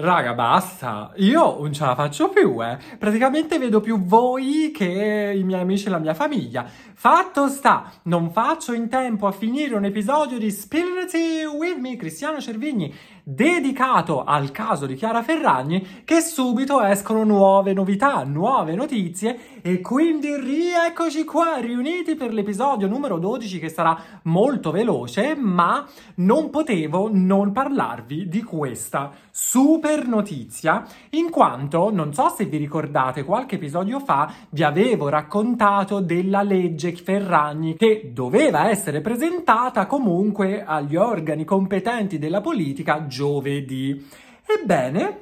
Raga, basta. Io non ce la faccio più, eh. Praticamente vedo più voi che i miei amici e la mia famiglia. Fatto sta, non faccio in tempo a finire un episodio di Spirity with me, Cristiano Cervigni, dedicato al caso di Chiara Ferragni, che subito escono nuove novità, nuove notizie e quindi rieccoci qua, riuniti per l'episodio numero 12 che sarà molto veloce, ma non potevo non parlarvi di questa super notizia, in quanto, non so se vi ricordate, qualche episodio fa vi avevo raccontato della legge Ferragni che doveva essere presentata comunque agli organi competenti della politica giovedì. Ebbene,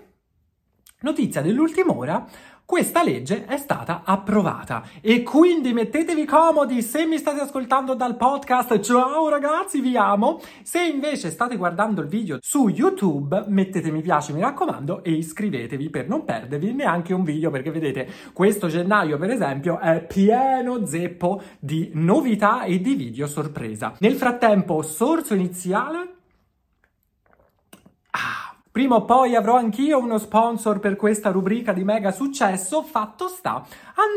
notizia dell'ultima ora, questa legge è stata approvata e quindi mettetevi comodi se mi state ascoltando dal podcast. Ciao ragazzi, vi amo. Se invece state guardando il video su YouTube, mettete mi piace, mi raccomando, e iscrivetevi per non perdervi neanche un video perché vedete, questo gennaio per esempio è pieno zeppo di novità e di video sorpresa. Nel frattempo, sorso iniziale Prima o poi avrò anch'io uno sponsor per questa rubrica di mega successo. Fatto sta,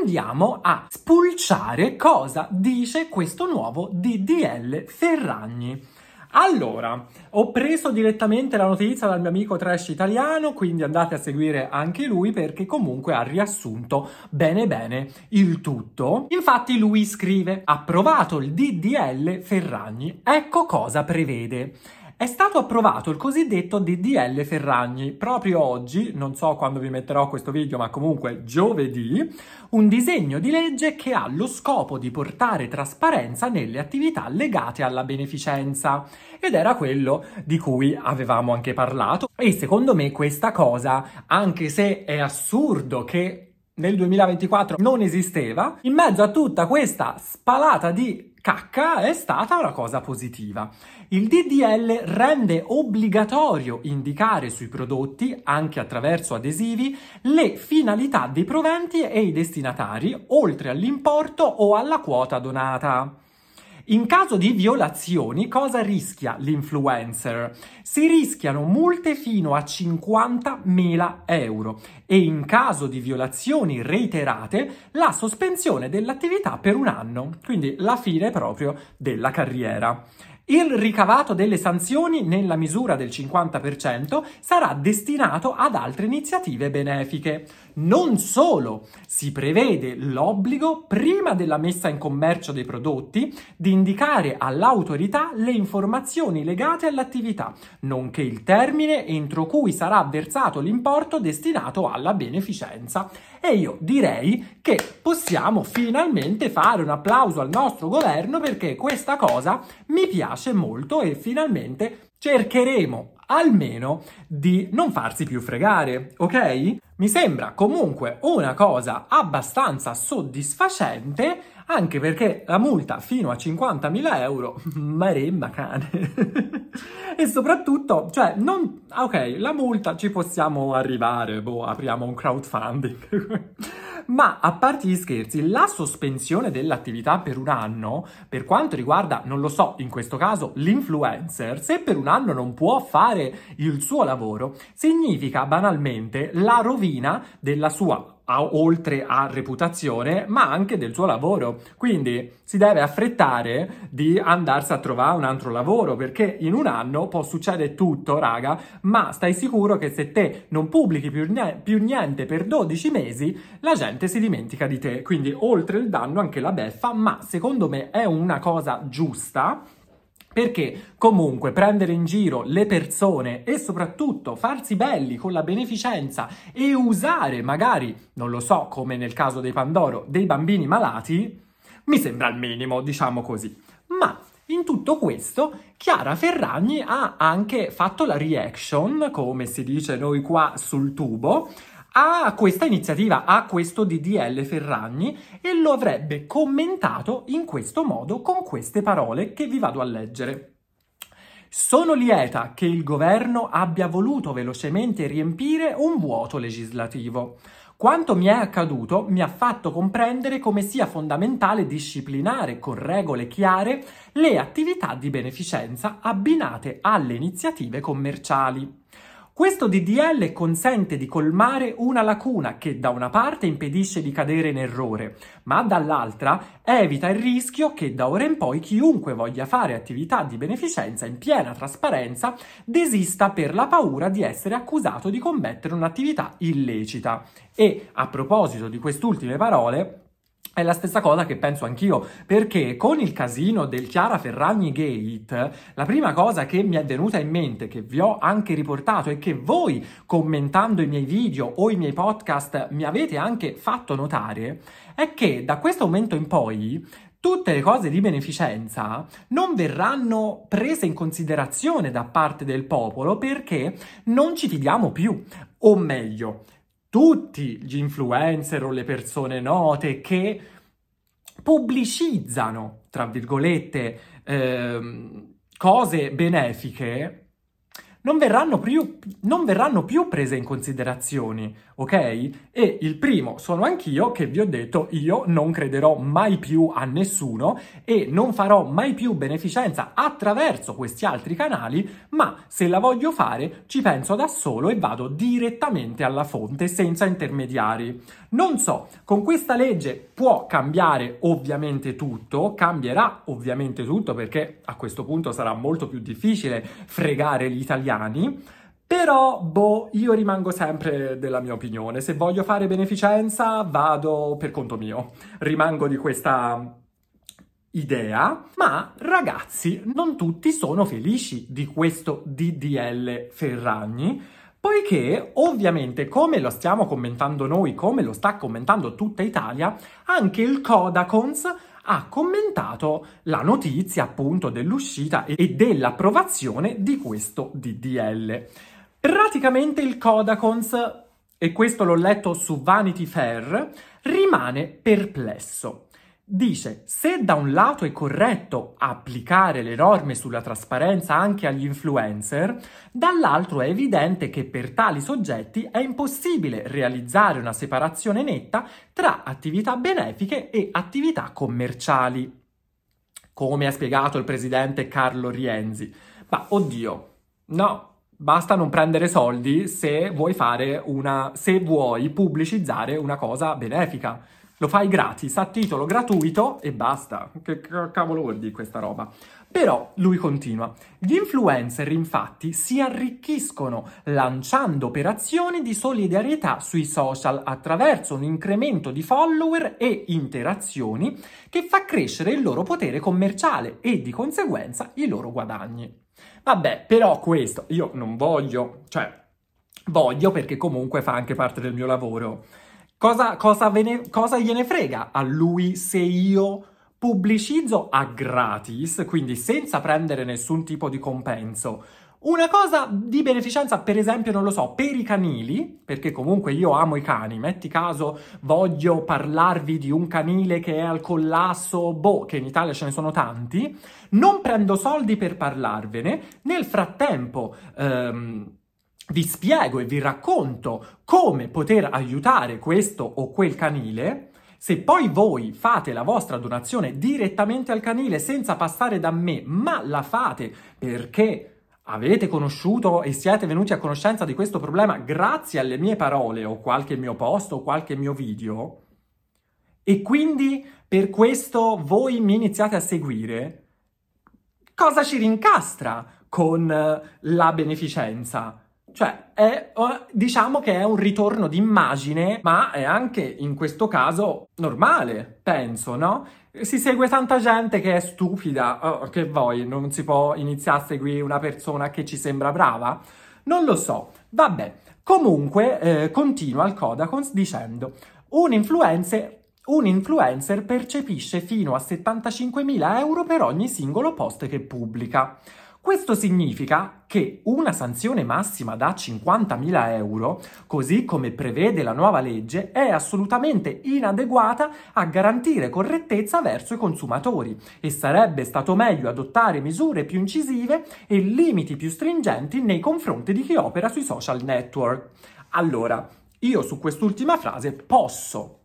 andiamo a spulciare cosa dice questo nuovo DDL Ferragni. Allora, ho preso direttamente la notizia dal mio amico trash italiano, quindi andate a seguire anche lui perché comunque ha riassunto bene bene il tutto. Infatti lui scrive: approvato il DDL Ferragni. Ecco cosa prevede è stato approvato il cosiddetto DDL Ferragni. Proprio oggi, non so quando vi metterò questo video, ma comunque giovedì, un disegno di legge che ha lo scopo di portare trasparenza nelle attività legate alla beneficenza. Ed era quello di cui avevamo anche parlato. E secondo me questa cosa, anche se è assurdo che nel 2024 non esisteva, in mezzo a tutta questa spalata di cacca è stata una cosa positiva. Il DDL rende obbligatorio indicare sui prodotti, anche attraverso adesivi, le finalità dei proventi e i destinatari, oltre all'importo o alla quota donata. In caso di violazioni, cosa rischia l'influencer? Si rischiano multe fino a 50.000 euro e in caso di violazioni reiterate la sospensione dell'attività per un anno, quindi la fine proprio della carriera. Il ricavato delle sanzioni, nella misura del 50%, sarà destinato ad altre iniziative benefiche. Non solo, si prevede l'obbligo, prima della messa in commercio dei prodotti, di indicare all'autorità le informazioni legate all'attività, nonché il termine entro cui sarà versato l'importo destinato alla beneficenza. E io direi che possiamo finalmente fare un applauso al nostro governo perché questa cosa mi piace molto e finalmente cercheremo almeno di non farsi più fregare, ok? Mi sembra comunque una cosa abbastanza soddisfacente, anche perché la multa fino a 50.000 euro, maremma cane. e soprattutto, cioè, non... Ok, la multa ci possiamo arrivare, boh, apriamo un crowdfunding. Ma a parte gli scherzi, la sospensione dell'attività per un anno, per quanto riguarda, non lo so, in questo caso l'influencer, se per un anno non può fare il suo lavoro, significa banalmente la rovina della sua oltre a reputazione, ma anche del suo lavoro. Quindi si deve affrettare di andarsi a trovare un altro lavoro, perché in un anno può succedere tutto, raga, ma stai sicuro che se te non pubblichi più, ne- più niente per 12 mesi, la gente si dimentica di te. Quindi oltre il danno anche la beffa, ma secondo me è una cosa giusta perché comunque prendere in giro le persone e soprattutto farsi belli con la beneficenza e usare magari, non lo so, come nel caso dei Pandoro, dei bambini malati, mi sembra il minimo, diciamo così. Ma in tutto questo, Chiara Ferragni ha anche fatto la reaction, come si dice noi qua sul tubo, a questa iniziativa, a questo DDL Ferragni e lo avrebbe commentato in questo modo con queste parole che vi vado a leggere. Sono lieta che il governo abbia voluto velocemente riempire un vuoto legislativo. Quanto mi è accaduto mi ha fatto comprendere come sia fondamentale disciplinare con regole chiare le attività di beneficenza abbinate alle iniziative commerciali. Questo DDL consente di colmare una lacuna che da una parte impedisce di cadere in errore, ma dall'altra evita il rischio che da ora in poi chiunque voglia fare attività di beneficenza in piena trasparenza desista per la paura di essere accusato di commettere un'attività illecita. E a proposito di quest'ultime parole, è la stessa cosa che penso anch'io, perché con il casino del Chiara Ferragni Gate, la prima cosa che mi è venuta in mente, che vi ho anche riportato e che voi commentando i miei video o i miei podcast mi avete anche fatto notare, è che da questo momento in poi tutte le cose di beneficenza non verranno prese in considerazione da parte del popolo perché non ci fidiamo più, o meglio, tutti gli influencer o le persone note che pubblicizzano, tra virgolette, ehm, cose benefiche, non verranno, più, non verranno più prese in considerazione, ok? E il primo sono anch'io che vi ho detto io non crederò mai più a nessuno e non farò mai più beneficenza attraverso questi altri canali, ma se la voglio fare ci penso da solo e vado direttamente alla fonte senza intermediari. Non so, con questa legge può cambiare ovviamente tutto, cambierà ovviamente tutto perché a questo punto sarà molto più difficile fregare gli italiani. Però, boh, io rimango sempre della mia opinione. Se voglio fare beneficenza, vado per conto mio. Rimango di questa idea, ma ragazzi, non tutti sono felici di questo DDL Ferragni Poiché ovviamente come lo stiamo commentando noi, come lo sta commentando tutta Italia, anche il Codacons ha commentato la notizia appunto dell'uscita e dell'approvazione di questo DDL. Praticamente il Codacons, e questo l'ho letto su Vanity Fair, rimane perplesso. Dice, se da un lato è corretto applicare le norme sulla trasparenza anche agli influencer, dall'altro è evidente che per tali soggetti è impossibile realizzare una separazione netta tra attività benefiche e attività commerciali. Come ha spiegato il presidente Carlo Rienzi. Ma oddio, no, basta non prendere soldi se vuoi fare una se vuoi pubblicizzare una cosa benefica lo fai gratis, a titolo gratuito e basta. Che cavolo vuol dire questa roba? Però lui continua. Gli influencer infatti si arricchiscono lanciando operazioni di solidarietà sui social attraverso un incremento di follower e interazioni che fa crescere il loro potere commerciale e di conseguenza i loro guadagni. Vabbè, però questo io non voglio, cioè voglio perché comunque fa anche parte del mio lavoro. Cosa, cosa, ne, cosa gliene frega a lui se io pubblicizzo a gratis, quindi senza prendere nessun tipo di compenso, una cosa di beneficenza, per esempio, non lo so, per i canili, perché comunque io amo i cani, metti caso voglio parlarvi di un canile che è al collasso, boh, che in Italia ce ne sono tanti, non prendo soldi per parlarvene, nel frattempo... Ehm, vi spiego e vi racconto come poter aiutare questo o quel canile, se poi voi fate la vostra donazione direttamente al canile senza passare da me, ma la fate perché avete conosciuto e siete venuti a conoscenza di questo problema grazie alle mie parole o qualche mio post o qualche mio video, e quindi per questo voi mi iniziate a seguire, cosa ci rincastra con eh, la beneficenza? Cioè, è, diciamo che è un ritorno d'immagine, ma è anche in questo caso normale, penso, no? Si segue tanta gente che è stupida, oh, che vuoi, non si può iniziare a seguire una persona che ci sembra brava? Non lo so, vabbè. Comunque, eh, continua il Codacons dicendo, un influencer un influencer percepisce fino a 75.000 euro per ogni singolo post che pubblica. Questo significa che una sanzione massima da 50.000 euro, così come prevede la nuova legge, è assolutamente inadeguata a garantire correttezza verso i consumatori e sarebbe stato meglio adottare misure più incisive e limiti più stringenti nei confronti di chi opera sui social network. Allora, io su quest'ultima frase posso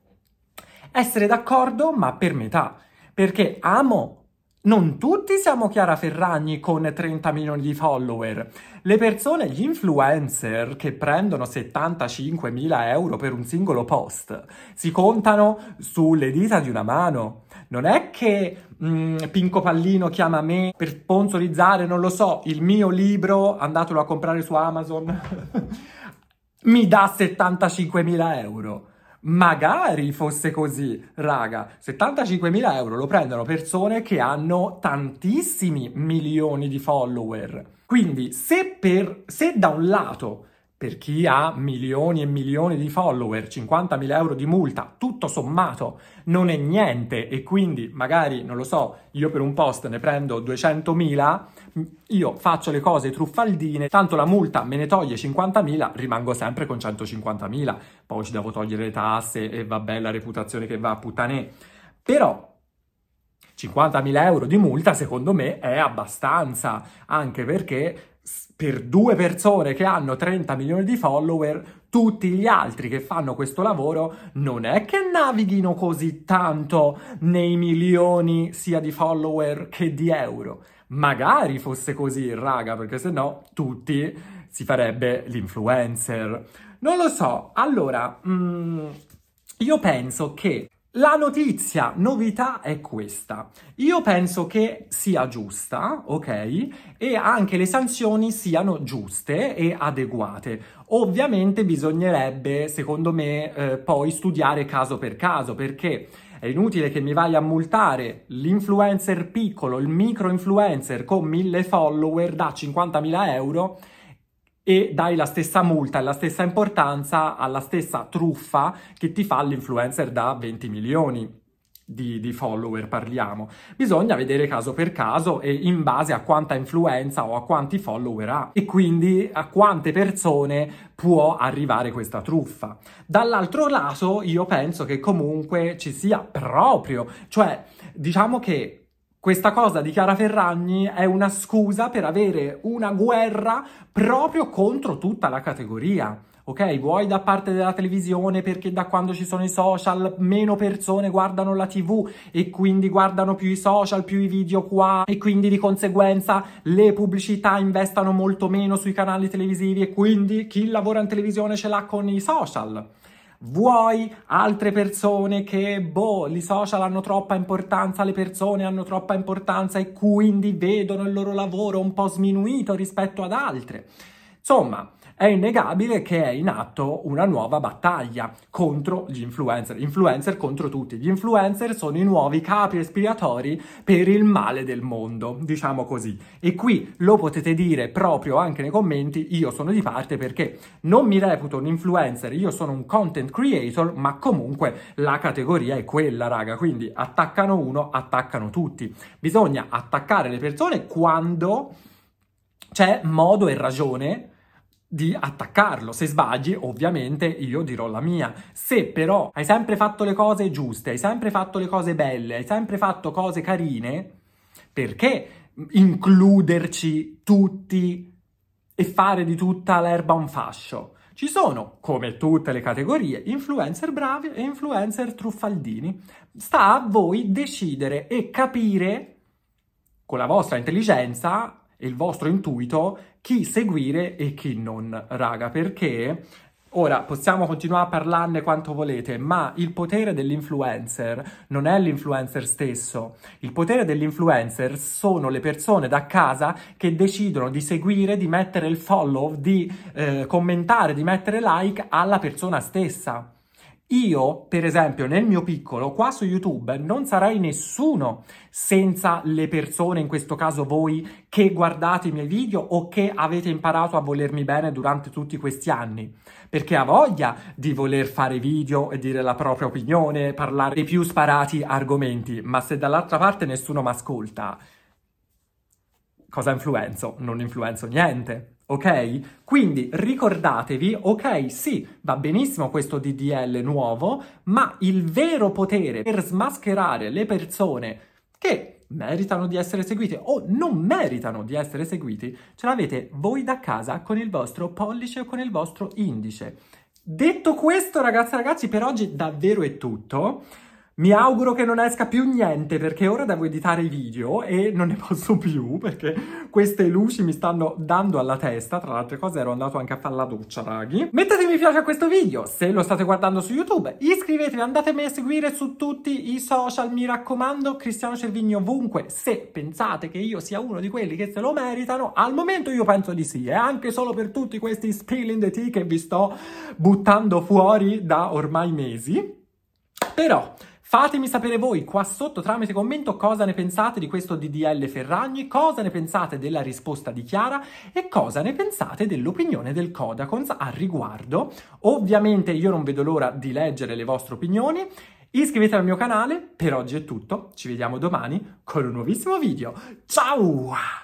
essere d'accordo, ma per metà, perché amo non tutti siamo Chiara Ferragni con 30 milioni di follower. Le persone, gli influencer che prendono 75 mila euro per un singolo post, si contano sulle dita di una mano. Non è che mm, Pinco Pallino chiama me per sponsorizzare, non lo so, il mio libro, andatelo a comprare su Amazon, mi dà 75 mila euro. Magari fosse così, raga. 75.000 euro lo prendono persone che hanno tantissimi milioni di follower. Quindi, se, per, se da un lato per chi ha milioni e milioni di follower, 50.000 euro di multa, tutto sommato non è niente e quindi magari, non lo so, io per un post ne prendo 200.000, io faccio le cose truffaldine, tanto la multa me ne toglie 50.000, rimango sempre con 150.000, poi ci devo togliere le tasse e vabbè la reputazione che va a puttanè. Però 50.000 euro di multa secondo me è abbastanza, anche perché per due persone che hanno 30 milioni di follower, tutti gli altri che fanno questo lavoro non è che navighino così tanto nei milioni sia di follower che di euro. Magari fosse così, raga, perché se no tutti si farebbe l'influencer. Non lo so. Allora, mm, io penso che la notizia, novità è questa. Io penso che sia giusta, ok? E anche le sanzioni siano giuste e adeguate. Ovviamente bisognerebbe, secondo me, eh, poi studiare caso per caso, perché è inutile che mi vai a multare l'influencer piccolo, il micro influencer con mille follower da 50.000 euro e dai la stessa multa e la stessa importanza alla stessa truffa che ti fa l'influencer da 20 milioni. Di, di, follower parliamo. Bisogna vedere caso per caso e in base a quanta influenza o a quanti follower ha e quindi a quante persone può arrivare questa truffa. Dall'altro lato io penso che comunque ci sia proprio, cioè diciamo che questa cosa di Chiara Ferragni è una scusa per avere una guerra proprio contro tutta la categoria. Ok, vuoi da parte della televisione perché da quando ci sono i social meno persone guardano la TV e quindi guardano più i social, più i video qua e quindi di conseguenza le pubblicità investano molto meno sui canali televisivi e quindi chi lavora in televisione ce l'ha con i social. Vuoi altre persone che, boh, i social hanno troppa importanza, le persone hanno troppa importanza e quindi vedono il loro lavoro un po' sminuito rispetto ad altre. Insomma, è innegabile che è in atto una nuova battaglia contro gli influencer, influencer contro tutti. Gli influencer sono i nuovi capi espiatori per il male del mondo, diciamo così. E qui lo potete dire proprio anche nei commenti, io sono di parte perché non mi reputo un influencer, io sono un content creator, ma comunque la categoria è quella, raga, quindi attaccano uno, attaccano tutti. Bisogna attaccare le persone quando c'è modo e ragione di attaccarlo. Se sbagli, ovviamente io dirò la mia. Se però hai sempre fatto le cose giuste, hai sempre fatto le cose belle, hai sempre fatto cose carine, perché includerci tutti e fare di tutta l'erba un fascio? Ci sono, come tutte le categorie, influencer bravi e influencer truffaldini. Sta a voi decidere e capire con la vostra intelligenza e il vostro intuito chi seguire e chi non, raga, perché Ora, possiamo continuare a parlarne quanto volete, ma il potere dell'influencer non è l'influencer stesso. Il potere dell'influencer sono le persone da casa che decidono di seguire, di mettere il follow, di eh, commentare, di mettere like alla persona stessa. Io, per esempio, nel mio piccolo, qua su YouTube, non sarei nessuno senza le persone, in questo caso voi, che guardate i miei video o che avete imparato a volermi bene durante tutti questi anni. Perché ha voglia di voler fare video e dire la propria opinione, parlare dei più sparati argomenti, ma se dall'altra parte nessuno mi ascolta, cosa influenzo? Non influenzo niente. Ok? Quindi ricordatevi, ok, sì, va benissimo questo DDL nuovo, ma il vero potere per smascherare le persone che meritano di essere seguite o non meritano di essere seguiti, ce l'avete voi da casa con il vostro pollice o con il vostro indice. Detto questo, ragazzi e ragazzi, per oggi davvero è tutto. Mi auguro che non esca più niente perché ora devo editare i video e non ne posso più perché queste luci mi stanno dando alla testa. Tra le altre cose ero andato anche a fare la doccia, raghi. Mettete mi piace a questo video se lo state guardando su YouTube. Iscrivetevi, andatemi a seguire su tutti i social, mi raccomando. Cristiano Cervigno ovunque. Se pensate che io sia uno di quelli che se lo meritano, al momento io penso di sì. E anche solo per tutti questi spilling the tea che vi sto buttando fuori da ormai mesi. Però... Fatemi sapere voi qua sotto tramite commento cosa ne pensate di questo DDL Ferragni, cosa ne pensate della risposta di Chiara e cosa ne pensate dell'opinione del Codacons al riguardo. Ovviamente io non vedo l'ora di leggere le vostre opinioni. Iscrivetevi al mio canale, per oggi è tutto, ci vediamo domani con un nuovissimo video. Ciao!